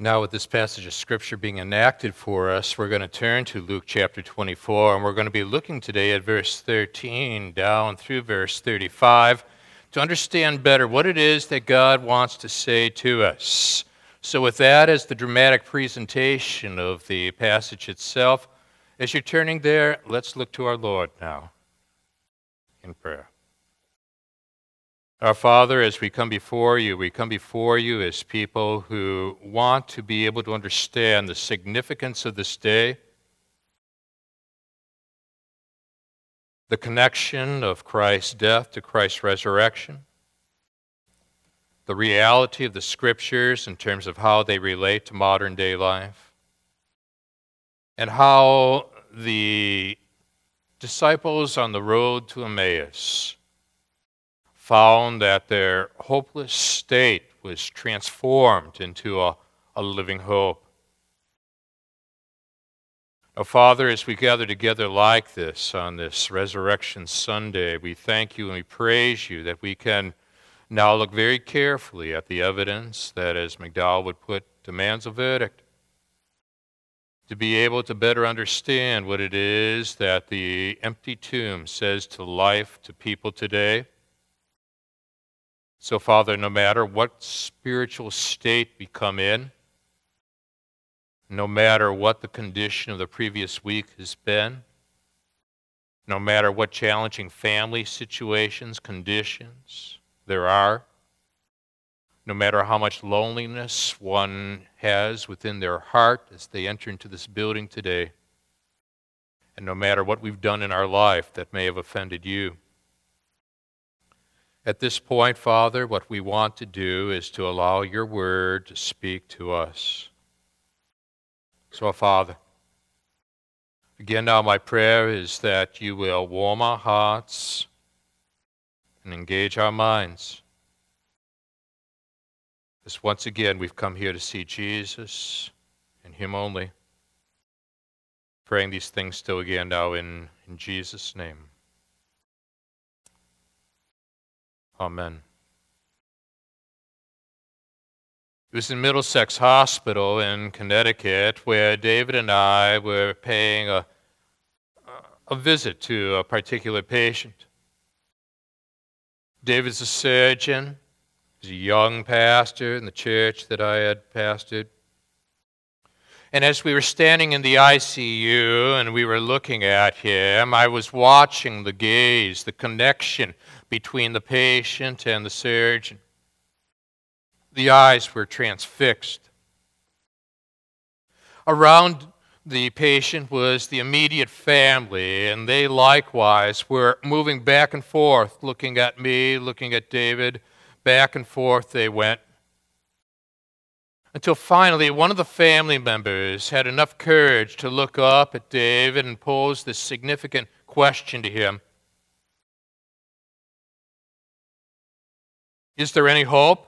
Now, with this passage of Scripture being enacted for us, we're going to turn to Luke chapter 24, and we're going to be looking today at verse 13 down through verse 35 to understand better what it is that God wants to say to us. So, with that as the dramatic presentation of the passage itself, as you're turning there, let's look to our Lord now in prayer. Our Father, as we come before you, we come before you as people who want to be able to understand the significance of this day, the connection of Christ's death to Christ's resurrection, the reality of the Scriptures in terms of how they relate to modern day life, and how the disciples on the road to Emmaus found that their hopeless state was transformed into a, a living hope. Now, Father, as we gather together like this on this Resurrection Sunday, we thank you and we praise you that we can now look very carefully at the evidence that, as McDowell would put, demands a verdict. To be able to better understand what it is that the empty tomb says to life, to people today so, Father, no matter what spiritual state we come in, no matter what the condition of the previous week has been, no matter what challenging family situations, conditions there are, no matter how much loneliness one has within their heart as they enter into this building today, and no matter what we've done in our life that may have offended you. At this point, Father, what we want to do is to allow your word to speak to us. So, Father, again, now my prayer is that you will warm our hearts and engage our minds. As once again, we've come here to see Jesus and Him only. Praying these things still again now in, in Jesus' name. Amen. It was in Middlesex Hospital in Connecticut where David and I were paying a, a visit to a particular patient. David's a surgeon. He's a young pastor in the church that I had pastored. And as we were standing in the ICU and we were looking at him, I was watching the gaze, the connection between the patient and the surgeon. The eyes were transfixed. Around the patient was the immediate family, and they likewise were moving back and forth, looking at me, looking at David. Back and forth they went until finally one of the family members had enough courage to look up at David and pose this significant question to him Is there any hope?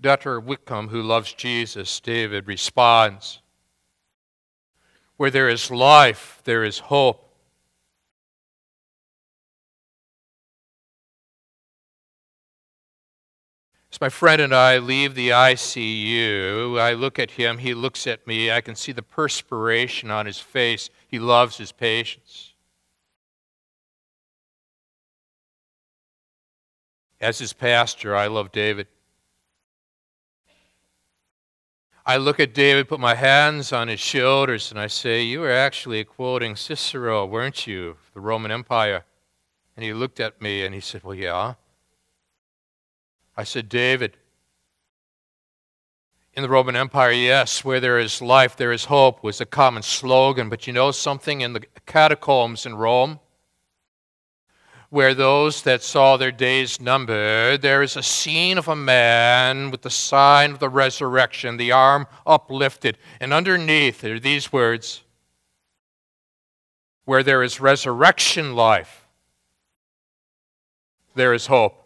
Dr. Whitcomb, who loves Jesus, David responds Where there is life, there is hope. As my friend and I leave the ICU, I look at him, he looks at me, I can see the perspiration on his face. He loves his patients. As his pastor, I love David. I look at David, put my hands on his shoulders, and I say, You were actually quoting Cicero, weren't you? The Roman Empire. And he looked at me and he said, Well, yeah. I said, David, in the Roman Empire, yes, where there is life, there is hope was a common slogan. But you know something? In the catacombs in Rome, where those that saw their days numbered, there is a scene of a man with the sign of the resurrection, the arm uplifted. And underneath are these words Where there is resurrection life, there is hope.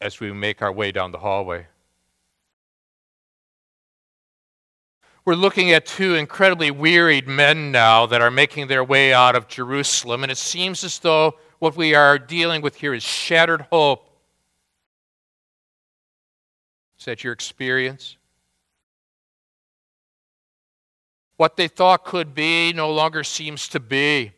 As we make our way down the hallway. We're looking at two incredibly wearied men now that are making their way out of Jerusalem, and it seems as though what we are dealing with here is shattered hope. Is that your experience? What they thought could be no longer seems to be.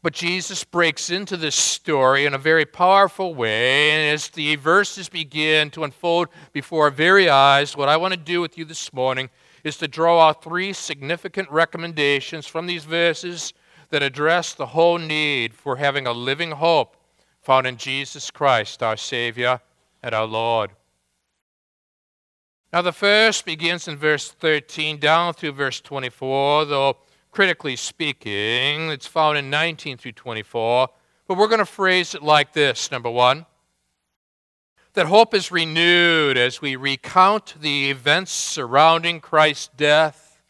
But Jesus breaks into this story in a very powerful way. And as the verses begin to unfold before our very eyes, what I want to do with you this morning is to draw out three significant recommendations from these verses that address the whole need for having a living hope found in Jesus Christ, our Savior and our Lord. Now, the first begins in verse 13 down through verse 24, though critically speaking. It's found in 19 through 24. But we're going to phrase it like this number one, that hope is renewed as we recount the events surrounding Christ's death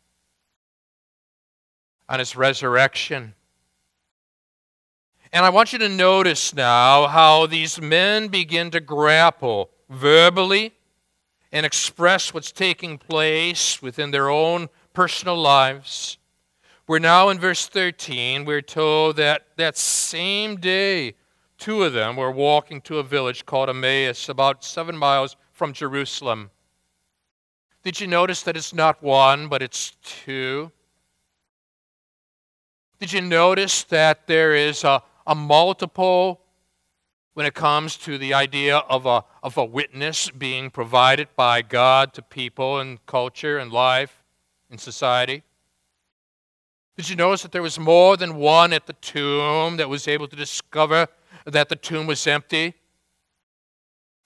and his resurrection. And I want you to notice now how these men begin to grapple verbally and express what's taking place within their own personal lives we're now in verse 13. We're told that that same day, two of them were walking to a village called Emmaus, about seven miles from Jerusalem. Did you notice that it's not one, but it's two? Did you notice that there is a, a multiple when it comes to the idea of a, of a witness being provided by God to people and culture and life in society? Did you notice that there was more than one at the tomb that was able to discover that the tomb was empty?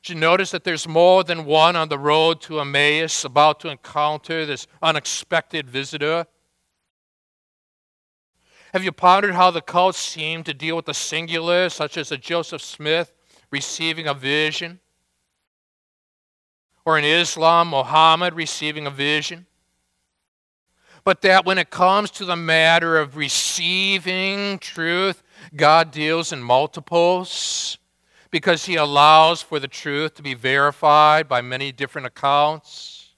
Did you notice that there's more than one on the road to Emmaus about to encounter this unexpected visitor? Have you pondered how the cults seem to deal with the singular, such as a Joseph Smith receiving a vision? Or in Islam, Muhammad receiving a vision? But that when it comes to the matter of receiving truth, God deals in multiples because He allows for the truth to be verified by many different accounts.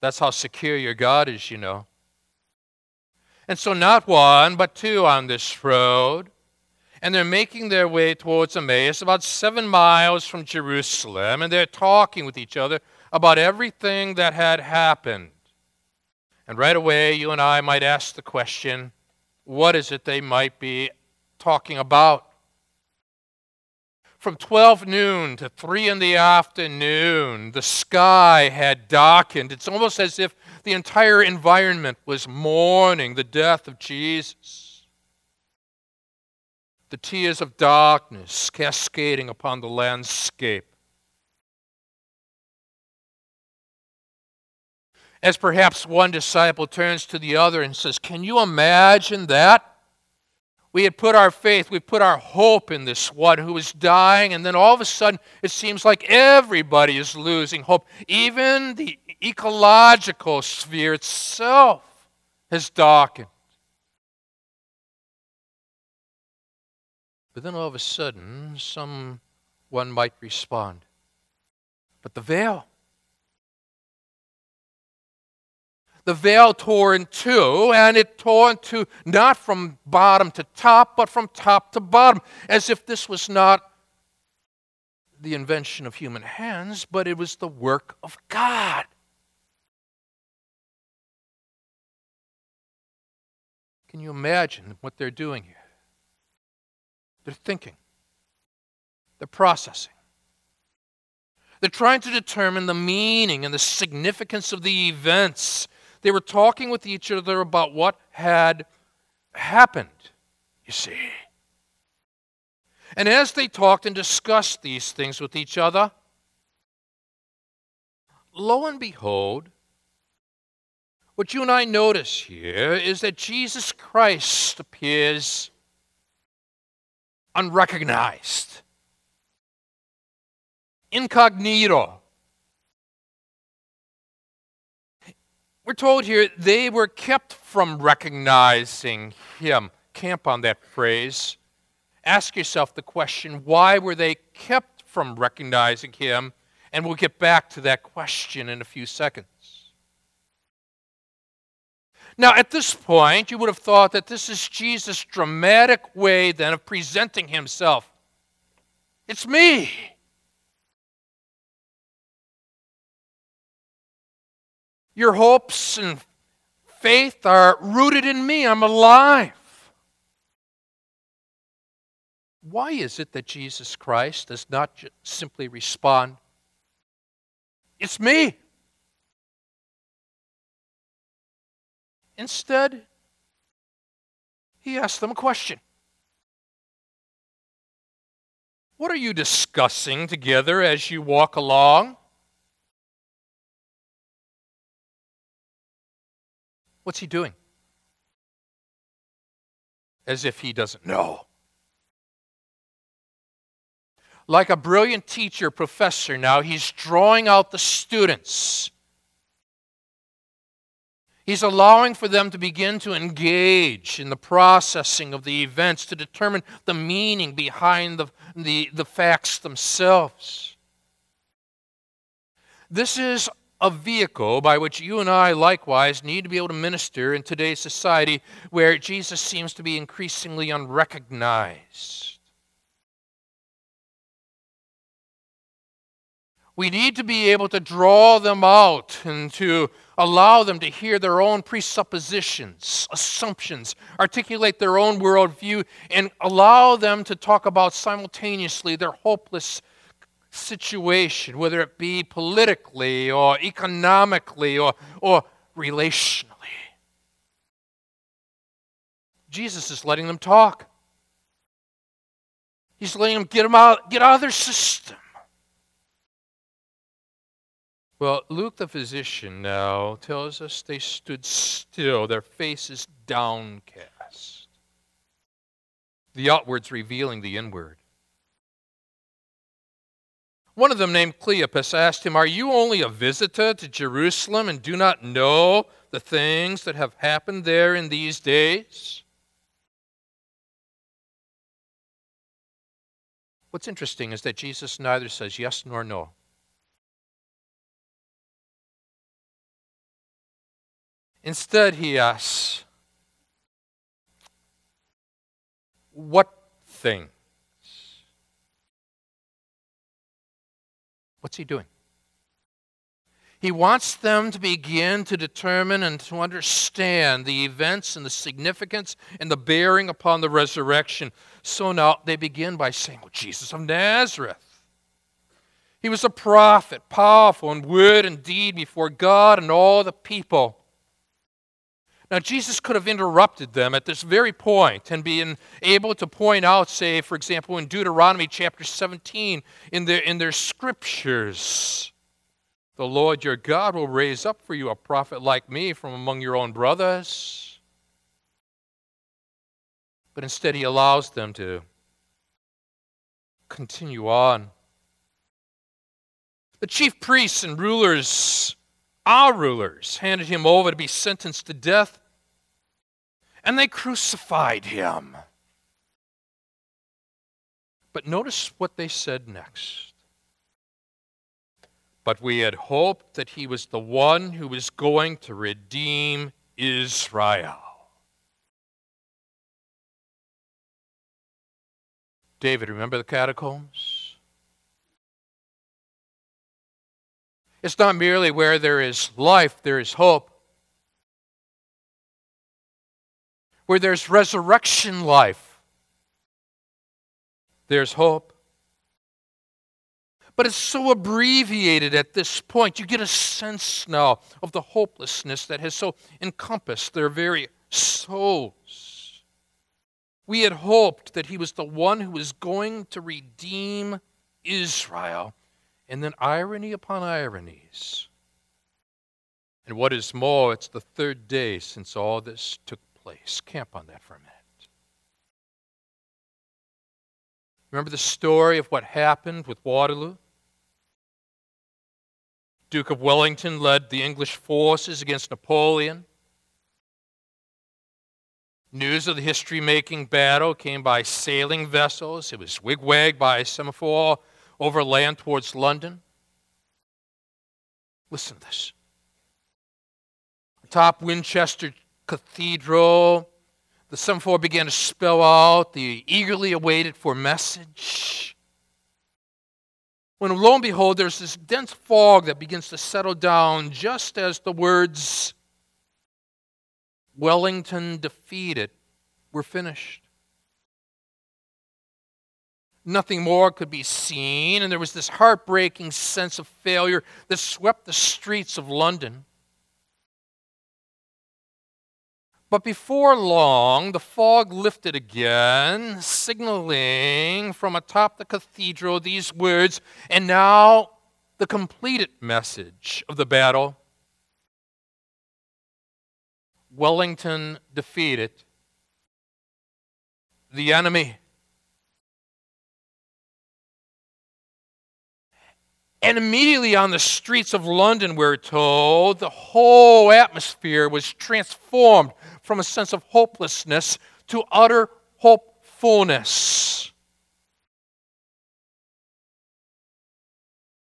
That's how secure your God is, you know. And so, not one, but two on this road. And they're making their way towards Emmaus, about seven miles from Jerusalem, and they're talking with each other about everything that had happened. And right away, you and I might ask the question what is it they might be talking about? From 12 noon to 3 in the afternoon, the sky had darkened. It's almost as if the entire environment was mourning the death of Jesus. The tears of darkness cascading upon the landscape. As perhaps one disciple turns to the other and says, Can you imagine that? We had put our faith, we put our hope in this one who is dying, and then all of a sudden it seems like everybody is losing hope. Even the ecological sphere itself has darkened. But then all of a sudden, someone might respond. But the veil. The veil tore in two, and it tore in two not from bottom to top, but from top to bottom, as if this was not the invention of human hands, but it was the work of God. Can you imagine what they're doing here? They're thinking, they're processing. They're trying to determine the meaning and the significance of the events they were talking with each other about what had happened, you see. And as they talked and discussed these things with each other, lo and behold, what you and I notice here is that Jesus Christ appears unrecognized, incognito. We're told here they were kept from recognizing him. Camp on that phrase. Ask yourself the question why were they kept from recognizing him? And we'll get back to that question in a few seconds. Now, at this point, you would have thought that this is Jesus' dramatic way then of presenting himself. It's me. Your hopes and faith are rooted in me. I'm alive. Why is it that Jesus Christ does not simply respond, It's me? Instead, he asked them a question What are you discussing together as you walk along? What's he doing? As if he doesn't know. Like a brilliant teacher, professor now, he's drawing out the students He's allowing for them to begin to engage in the processing of the events to determine the meaning behind the, the, the facts themselves. This is a vehicle by which you and I likewise need to be able to minister in today's society where Jesus seems to be increasingly unrecognized. We need to be able to draw them out and to allow them to hear their own presuppositions, assumptions, articulate their own worldview, and allow them to talk about simultaneously their hopeless situation, whether it be politically or economically or, or relationally. Jesus is letting them talk. He's letting them get them out, get out of their system. Well, Luke the physician now tells us they stood still, their faces downcast. The outward's revealing the inward. One of them, named Cleopas, asked him, Are you only a visitor to Jerusalem and do not know the things that have happened there in these days? What's interesting is that Jesus neither says yes nor no. Instead, he asks, What things? What's he doing? He wants them to begin to determine and to understand the events and the significance and the bearing upon the resurrection. So now they begin by saying, Well, Jesus of Nazareth. He was a prophet, powerful in word and deed before God and all the people. Now, Jesus could have interrupted them at this very point and been able to point out, say, for example, in Deuteronomy chapter 17, in their, in their scriptures, the Lord your God will raise up for you a prophet like me from among your own brothers. But instead, he allows them to continue on. The chief priests and rulers our rulers handed him over to be sentenced to death, and they crucified him. But notice what they said next. But we had hoped that he was the one who was going to redeem Israel. David, remember the catacombs? It's not merely where there is life, there is hope. Where there's resurrection life, there's hope. But it's so abbreviated at this point. You get a sense now of the hopelessness that has so encompassed their very souls. We had hoped that he was the one who was going to redeem Israel. And then irony upon ironies. And what is more, it's the third day since all this took place. Camp on that for a minute. Remember the story of what happened with Waterloo? Duke of Wellington led the English forces against Napoleon. News of the history making battle came by sailing vessels. It was wigwagged by a semaphore overland towards London. Listen to this. Atop Winchester Cathedral, the semaphore began to spell out the eagerly awaited for message. When lo and behold, there's this dense fog that begins to settle down just as the words Wellington defeated were finished. Nothing more could be seen, and there was this heartbreaking sense of failure that swept the streets of London. But before long, the fog lifted again, signaling from atop the cathedral these words, and now the completed message of the battle. Wellington defeated the enemy. And immediately on the streets of London, we're told, the whole atmosphere was transformed from a sense of hopelessness to utter hopefulness.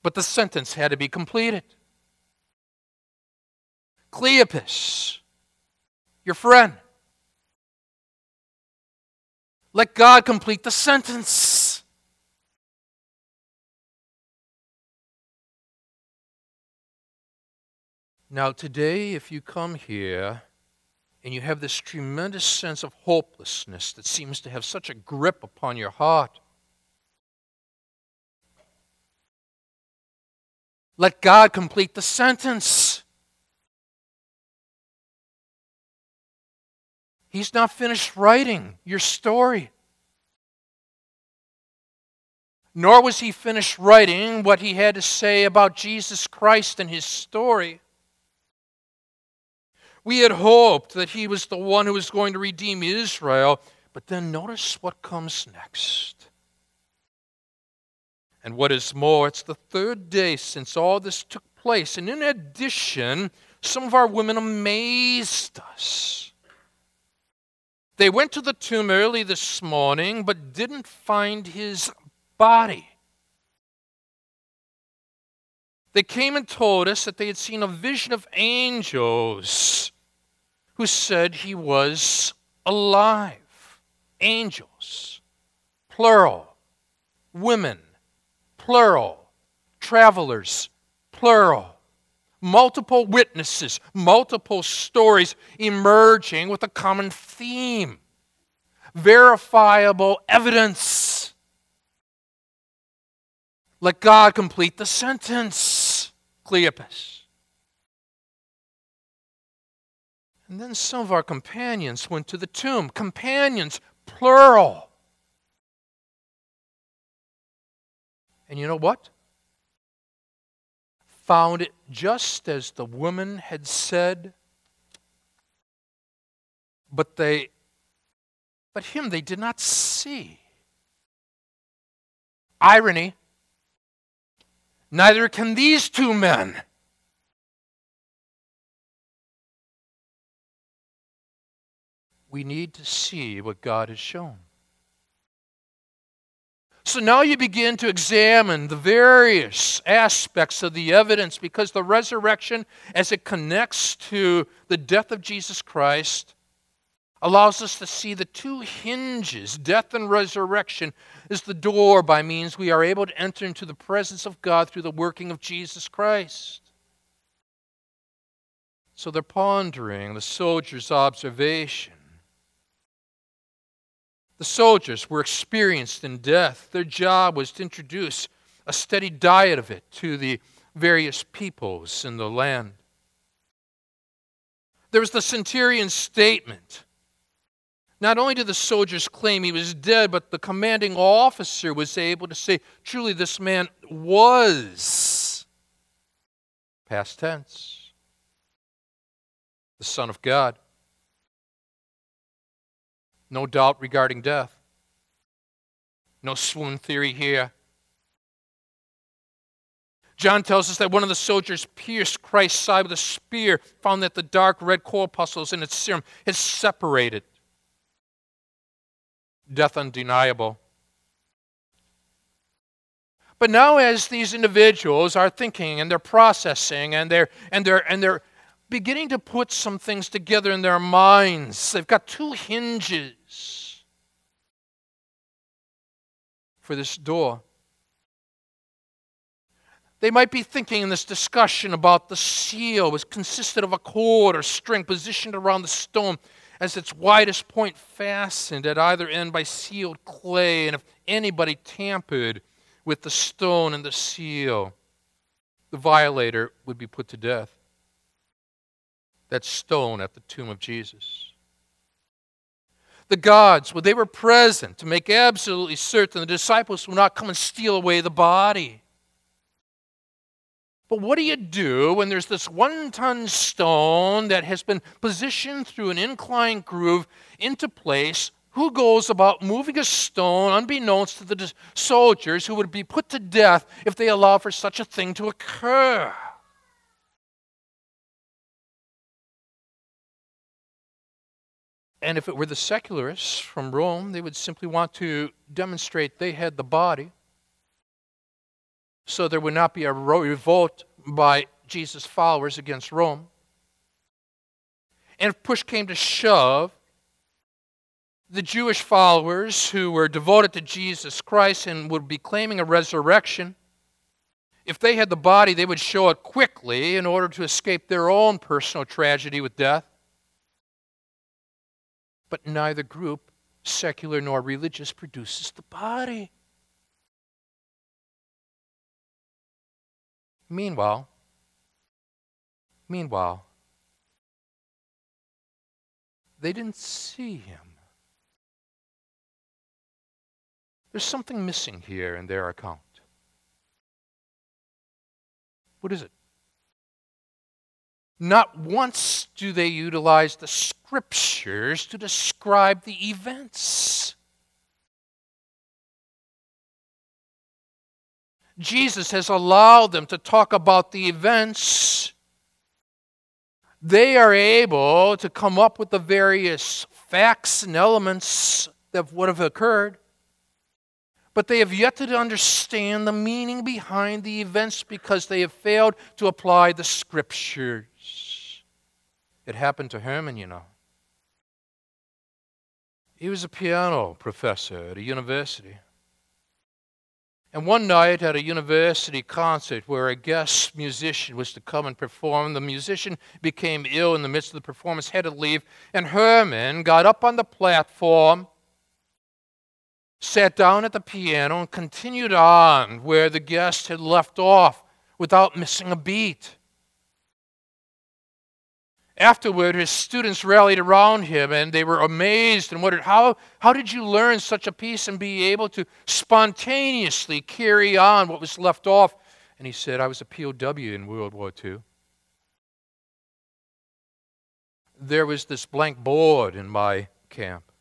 But the sentence had to be completed. Cleopas, your friend, let God complete the sentence. Now, today, if you come here and you have this tremendous sense of hopelessness that seems to have such a grip upon your heart, let God complete the sentence. He's not finished writing your story. Nor was he finished writing what he had to say about Jesus Christ and his story. We had hoped that he was the one who was going to redeem Israel, but then notice what comes next. And what is more, it's the third day since all this took place. And in addition, some of our women amazed us. They went to the tomb early this morning, but didn't find his body. They came and told us that they had seen a vision of angels who said he was alive. Angels, plural. Women, plural. Travelers, plural. Multiple witnesses, multiple stories emerging with a common theme. Verifiable evidence. Let God complete the sentence, Cleopas. And then some of our companions went to the tomb. Companions, plural. And you know what? Found it just as the woman had said. But they but him they did not see. Irony. Neither can these two men. We need to see what God has shown. So now you begin to examine the various aspects of the evidence because the resurrection, as it connects to the death of Jesus Christ, allows us to see the two hinges death and resurrection is the door by means we are able to enter into the presence of God through the working of Jesus Christ. So they're pondering the soldier's observation. The soldiers were experienced in death. Their job was to introduce a steady diet of it to the various peoples in the land. There was the centurion's statement. Not only did the soldiers claim he was dead, but the commanding officer was able to say, truly, this man was, past tense, the Son of God. No doubt regarding death. No swoon theory here. John tells us that one of the soldiers pierced Christ's side with a spear, found that the dark red corpuscles in its serum had separated. Death undeniable. But now, as these individuals are thinking and they're processing and they're, and they're, and they're beginning to put some things together in their minds, they've got two hinges for this door. They might be thinking in this discussion about the seal, which consisted of a cord or string positioned around the stone as its widest point fastened at either end by sealed clay. And if anybody tampered with the stone and the seal, the violator would be put to death. That stone at the tomb of Jesus. The gods, well, they were present to make absolutely certain the disciples would not come and steal away the body. But what do you do when there's this one ton stone that has been positioned through an inclined groove into place? Who goes about moving a stone unbeknownst to the soldiers who would be put to death if they allow for such a thing to occur? And if it were the secularists from Rome, they would simply want to demonstrate they had the body so there would not be a revolt by Jesus' followers against Rome. And if push came to shove, the Jewish followers who were devoted to Jesus Christ and would be claiming a resurrection, if they had the body, they would show it quickly in order to escape their own personal tragedy with death. But neither group, secular nor religious, produces the body. Meanwhile, meanwhile, they didn't see him. There's something missing here in their account. What is it? Not once do they utilize the scriptures to describe the events. Jesus has allowed them to talk about the events, they are able to come up with the various facts and elements that would have occurred. But they have yet to understand the meaning behind the events because they have failed to apply the scriptures. It happened to Herman, you know. He was a piano professor at a university. And one night at a university concert where a guest musician was to come and perform, the musician became ill in the midst of the performance, had to leave, and Herman got up on the platform, sat down at the piano, and continued on where the guest had left off without missing a beat. Afterward, his students rallied around him and they were amazed and wondered, how, how did you learn such a piece and be able to spontaneously carry on what was left off? And he said, I was a POW in World War II. There was this blank board in my camp.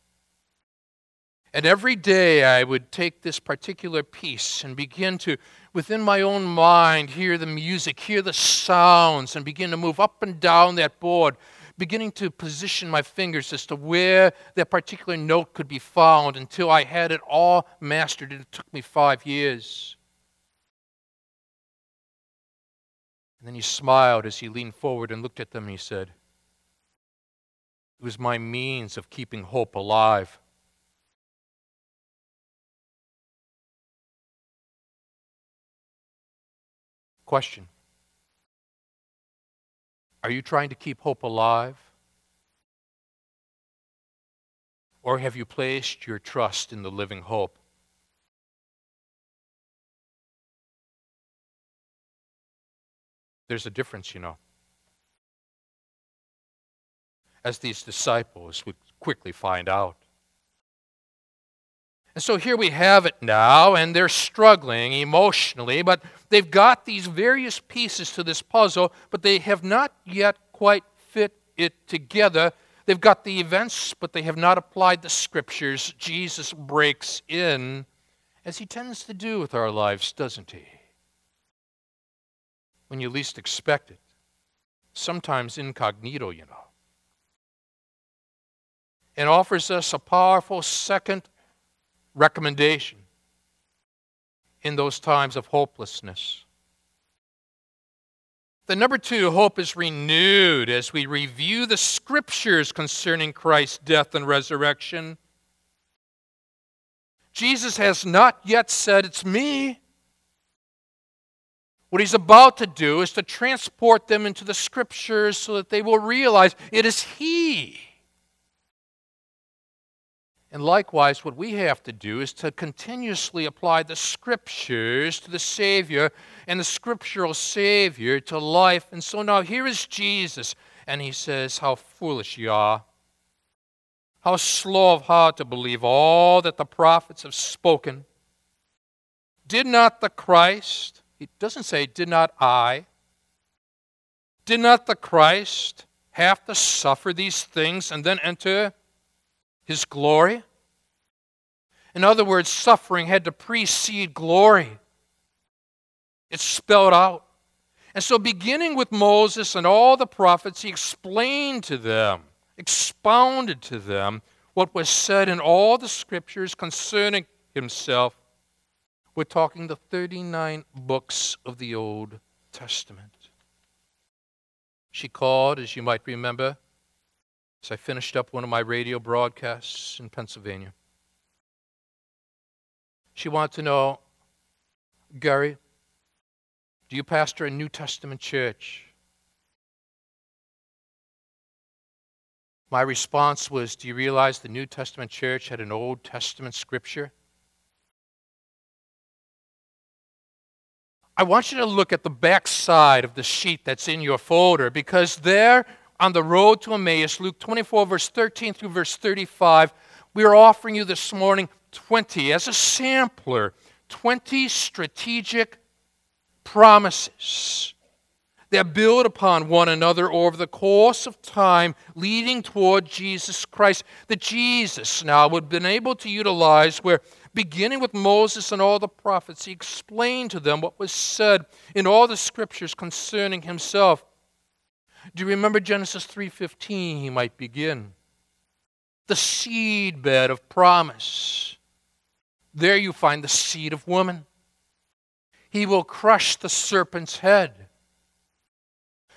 And every day I would take this particular piece and begin to, within my own mind, hear the music, hear the sounds, and begin to move up and down that board, beginning to position my fingers as to where that particular note could be found until I had it all mastered. It took me five years. And then he smiled as he leaned forward and looked at them he said, It was my means of keeping hope alive. Question Are you trying to keep hope alive? Or have you placed your trust in the living hope? There's a difference, you know. As these disciples would quickly find out. And so here we have it now, and they're struggling emotionally, but they've got these various pieces to this puzzle, but they have not yet quite fit it together. They've got the events, but they have not applied the scriptures. Jesus breaks in, as he tends to do with our lives, doesn't he? When you least expect it. Sometimes incognito, you know. And offers us a powerful second recommendation. in those times of hopelessness. The number two, hope is renewed as we review the scriptures concerning Christ's death and resurrection. Jesus has not yet said, It's me. What he's about to do is to transport them into the scriptures so that they will realize it is he. And likewise, what we have to do is to continuously apply the scriptures to the Savior and the scriptural Savior to life. And so now here is Jesus, and he says, How foolish you are. How slow of heart to believe all that the prophets have spoken. Did not the Christ, he doesn't say, did not I, did not the Christ have to suffer these things and then enter his glory? In other words, suffering had to precede glory. It's spelled out. And so, beginning with Moses and all the prophets, he explained to them, expounded to them what was said in all the scriptures concerning himself. We're talking the 39 books of the Old Testament. She called, as you might remember, as I finished up one of my radio broadcasts in Pennsylvania. She wanted to know, Gary, do you pastor a New Testament church? My response was, Do you realize the New Testament church had an Old Testament scripture? I want you to look at the back side of the sheet that's in your folder because there on the road to Emmaus, Luke 24, verse 13 through verse 35, we are offering you this morning 20 as a sampler, 20 strategic promises that build upon one another over the course of time, leading toward Jesus Christ. That Jesus now would have been able to utilize, where beginning with Moses and all the prophets, he explained to them what was said in all the scriptures concerning himself. Do you remember Genesis 3:15? He might begin. The seedbed of promise. There you find the seed of woman. He will crush the serpent's head.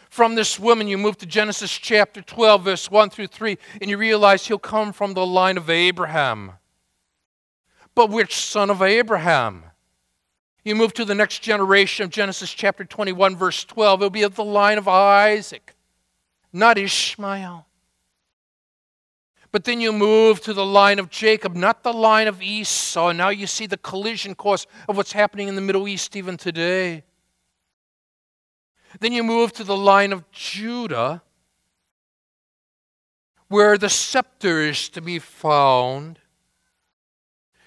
From this woman, you move to Genesis chapter 12, verse 1 through 3, and you realize he'll come from the line of Abraham. But which son of Abraham? You move to the next generation of Genesis chapter 21, verse 12. It'll be of the line of Isaac, not Ishmael. But then you move to the line of Jacob, not the line of Esau. Now you see the collision course of what's happening in the Middle East even today. Then you move to the line of Judah, where the scepter is to be found.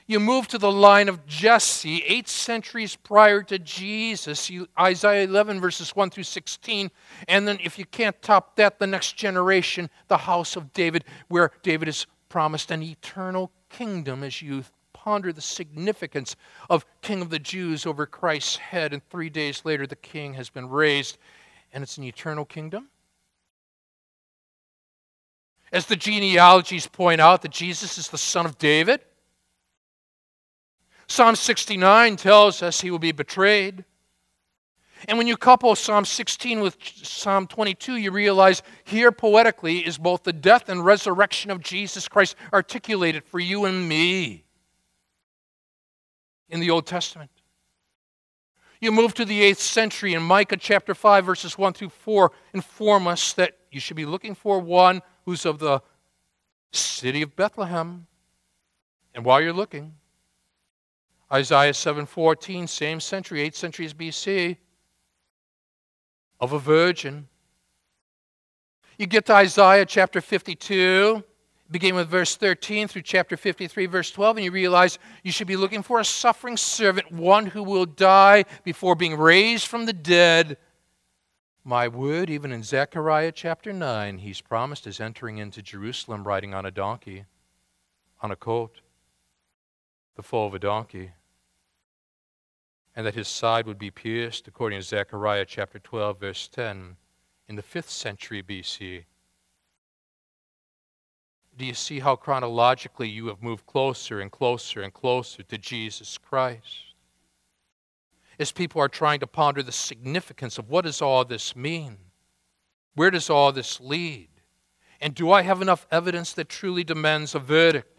You move to the line of Jesse, eight centuries prior to Jesus, you, Isaiah 11, verses 1 through 16. And then, if you can't top that, the next generation, the house of David, where David is promised an eternal kingdom as you ponder the significance of King of the Jews over Christ's head. And three days later, the king has been raised, and it's an eternal kingdom. As the genealogies point out, that Jesus is the son of David Psalm 69 tells us he will be betrayed. And when you couple Psalm 16 with Psalm 22, you realize here poetically is both the death and resurrection of Jesus Christ articulated for you and me in the Old Testament. You move to the 8th century, and Micah chapter 5, verses 1 through 4 inform us that you should be looking for one who's of the city of Bethlehem. And while you're looking, Isaiah 7:14, same century, 8 centuries BC, of a virgin. You get to Isaiah chapter 52, begin with verse 13 through chapter 53, verse 12, and you realize you should be looking for a suffering servant, one who will die before being raised from the dead. My word, even in Zechariah chapter 9, he's promised as entering into Jerusalem riding on a donkey, on a colt, the foal of a donkey and that his side would be pierced, according to Zechariah chapter 12, verse 10, in the 5th century BC. Do you see how chronologically you have moved closer and closer and closer to Jesus Christ? as people are trying to ponder the significance of what does all this mean? Where does all this lead? And do I have enough evidence that truly demands a verdict?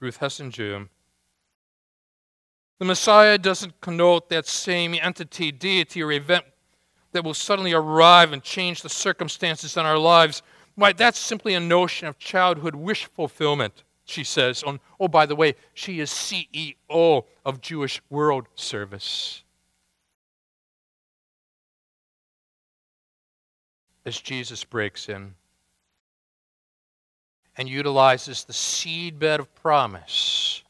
Ruth Messinger. The Messiah doesn't connote that same entity, deity, or event that will suddenly arrive and change the circumstances in our lives. Why, that's simply a notion of childhood wish fulfillment, she says. On, oh, by the way, she is CEO of Jewish World Service. As Jesus breaks in and utilizes the seedbed of promise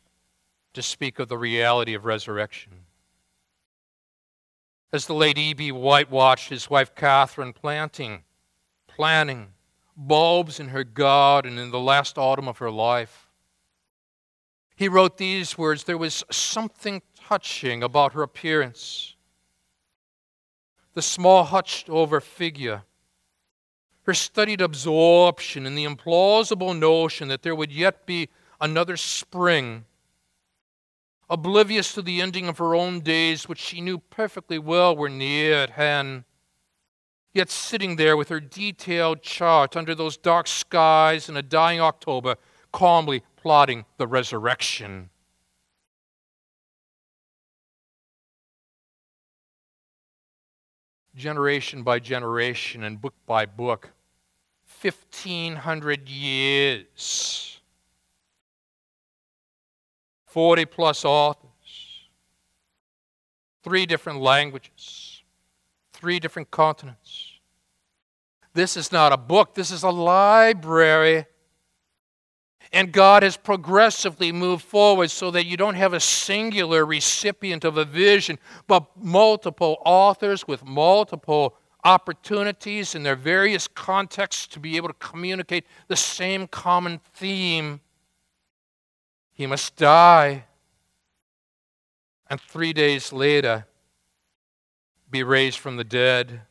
to speak of the reality of resurrection. As the late E.B. White watched his wife Katharine planting, planting bulbs in her garden in the last autumn of her life, he wrote these words There was something touching about her appearance. The small, hutched over figure, her studied absorption in the implausible notion that there would yet be another spring oblivious to the ending of her own days, which she knew perfectly well were near at hand. Yet sitting there with her detailed chart under those dark skies in a dying October, calmly plotting the resurrection. Generation by generation and book by book, 1,500 years 40 plus authors, three different languages, three different continents. This is not a book, this is a library. And God has progressively moved forward so that you don't have a singular recipient of a vision, but multiple authors with multiple opportunities in their various contexts to be able to communicate the same common theme he must die. And three days later, be raised from the dead.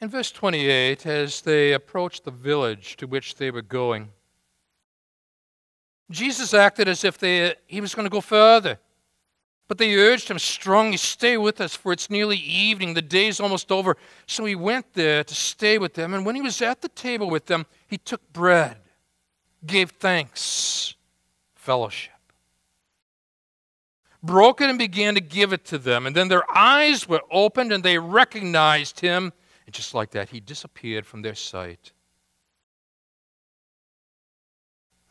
In verse 28, as they approached the village to which they were going, Jesus acted as if they, he was going to go further. But they urged him strongly, Stay with us, for it's nearly evening. The day's almost over. So he went there to stay with them. And when he was at the table with them, he took bread gave thanks, fellowship. Broke it and began to give it to them. And then their eyes were opened and they recognized him. And just like that, he disappeared from their sight.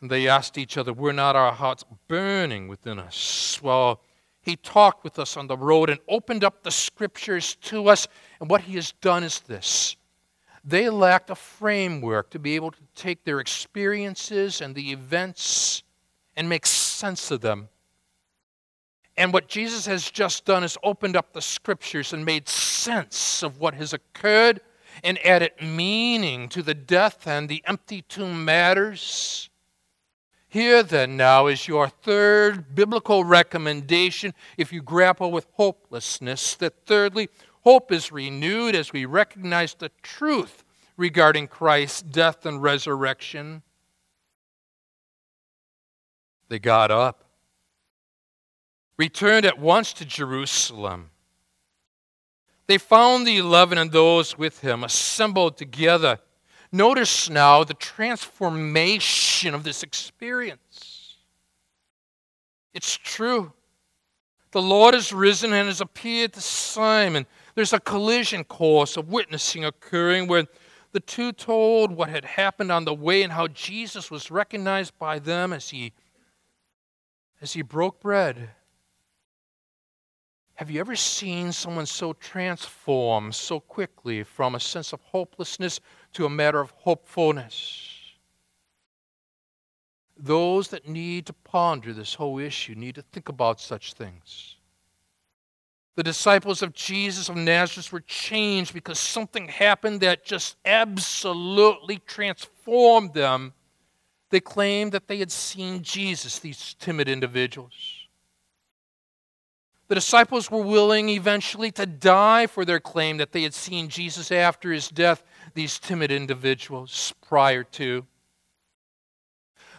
And they asked each other, Were not our hearts burning within us? Well, he talked with us on the road and opened up the scriptures to us. And what he has done is this they lacked a framework to be able to take their experiences and the events and make sense of them. And what Jesus has just done is opened up the scriptures and made sense of what has occurred and added meaning to the death and the empty tomb matters. Here, then, now is your third biblical recommendation if you grapple with hopelessness. That thirdly, Hope is renewed as we recognize the truth regarding Christ's death and resurrection. They got up, returned at once to Jerusalem. They found the eleven and those with him assembled together. Notice now the transformation of this experience. It's true. The Lord has risen and has appeared to Simon. There's a collision course of witnessing occurring where the two told what had happened on the way and how Jesus was recognized by them as he as he broke bread. Have you ever seen someone so transformed so quickly from a sense of hopelessness to a matter of hopefulness? Those that need to ponder this whole issue need to think about such things. The disciples of Jesus of Nazareth were changed because something happened that just absolutely transformed them. They claimed that they had seen Jesus, these timid individuals. The disciples were willing eventually to die for their claim that they had seen Jesus after his death, these timid individuals prior to.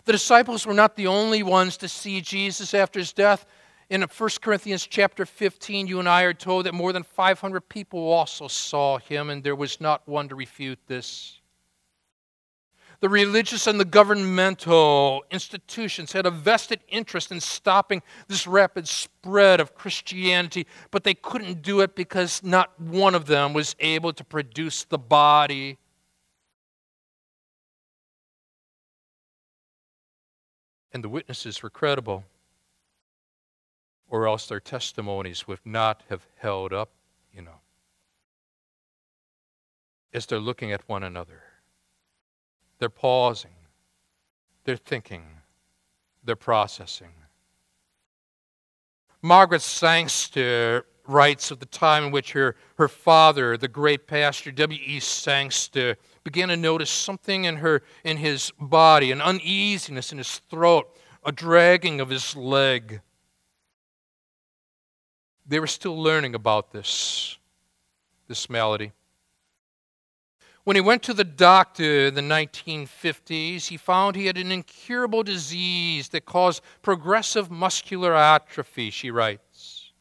The disciples were not the only ones to see Jesus after his death. In 1 Corinthians chapter 15, you and I are told that more than 500 people also saw him, and there was not one to refute this. The religious and the governmental institutions had a vested interest in stopping this rapid spread of Christianity, but they couldn't do it because not one of them was able to produce the body. And the witnesses were credible, or else their testimonies would not have held up, you know, as they're looking at one another. They're pausing, they're thinking, they're processing. Margaret Sangster writes of the time in which her, her father, the great pastor W.E. Sangster, began to notice something in her in his body, an uneasiness in his throat, a dragging of his leg. They were still learning about this, this malady. When he went to the doctor in the 1950s, he found he had an incurable disease that caused progressive muscular atrophy, she writes.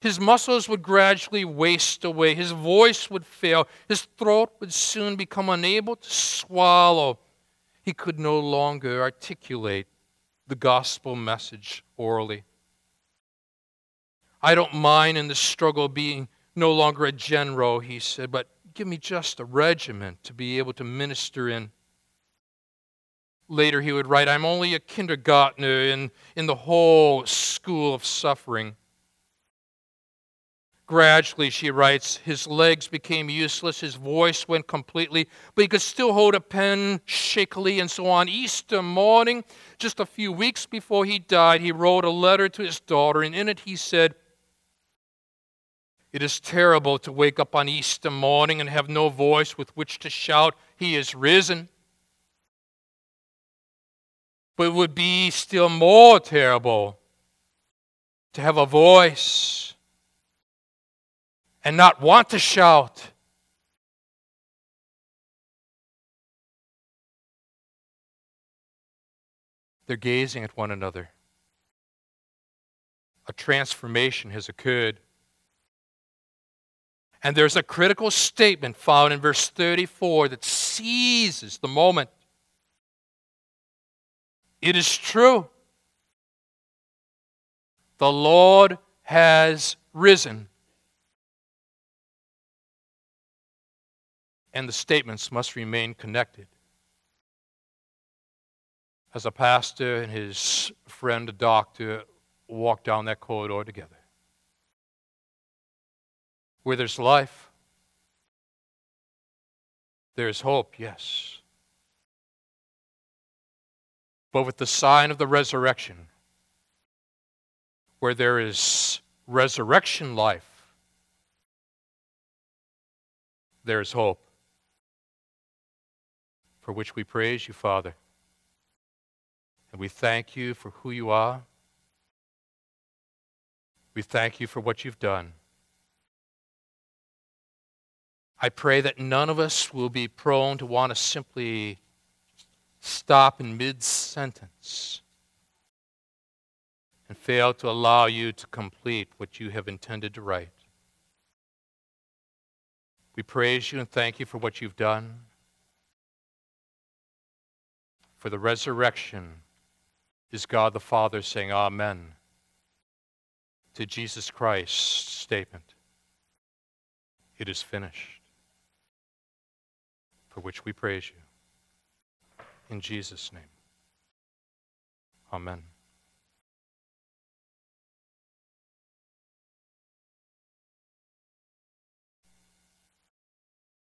His muscles would gradually waste away, his voice would fail, his throat would soon become unable to swallow. He could no longer articulate the gospel message orally. I don't mind in the struggle being no longer a general, he said, but give me just a regiment to be able to minister in. Later, he would write, I'm only a kindergartner in, in the whole school of suffering. Gradually, she writes, his legs became useless, his voice went completely, but he could still hold a pen shakily. And so on Easter morning, just a few weeks before he died, he wrote a letter to his daughter, and in it he said, it is terrible to wake up on Easter morning and have no voice with which to shout, He is risen. But it would be still more terrible to have a voice and not want to shout. They're gazing at one another. A transformation has occurred. And there's a critical statement found in verse 34 that seizes the moment. It is true. The Lord has risen. And the statements must remain connected. As a pastor and his friend, a doctor, walk down that corridor together where there's life, there's hope, yes. But with the sign of the resurrection, where there is resurrection life, there is hope, for which we praise you, Father. And we thank you for who you are. We thank you for what you've done. I pray that none of us will be prone to want to simply stop in mid sentence and fail to allow you to complete what you have intended to write. We praise you and thank you for what you've done, for the resurrection is God the Father saying Amen to Jesus Christ's statement. It is finished for which we praise you. In Jesus' name. Amen.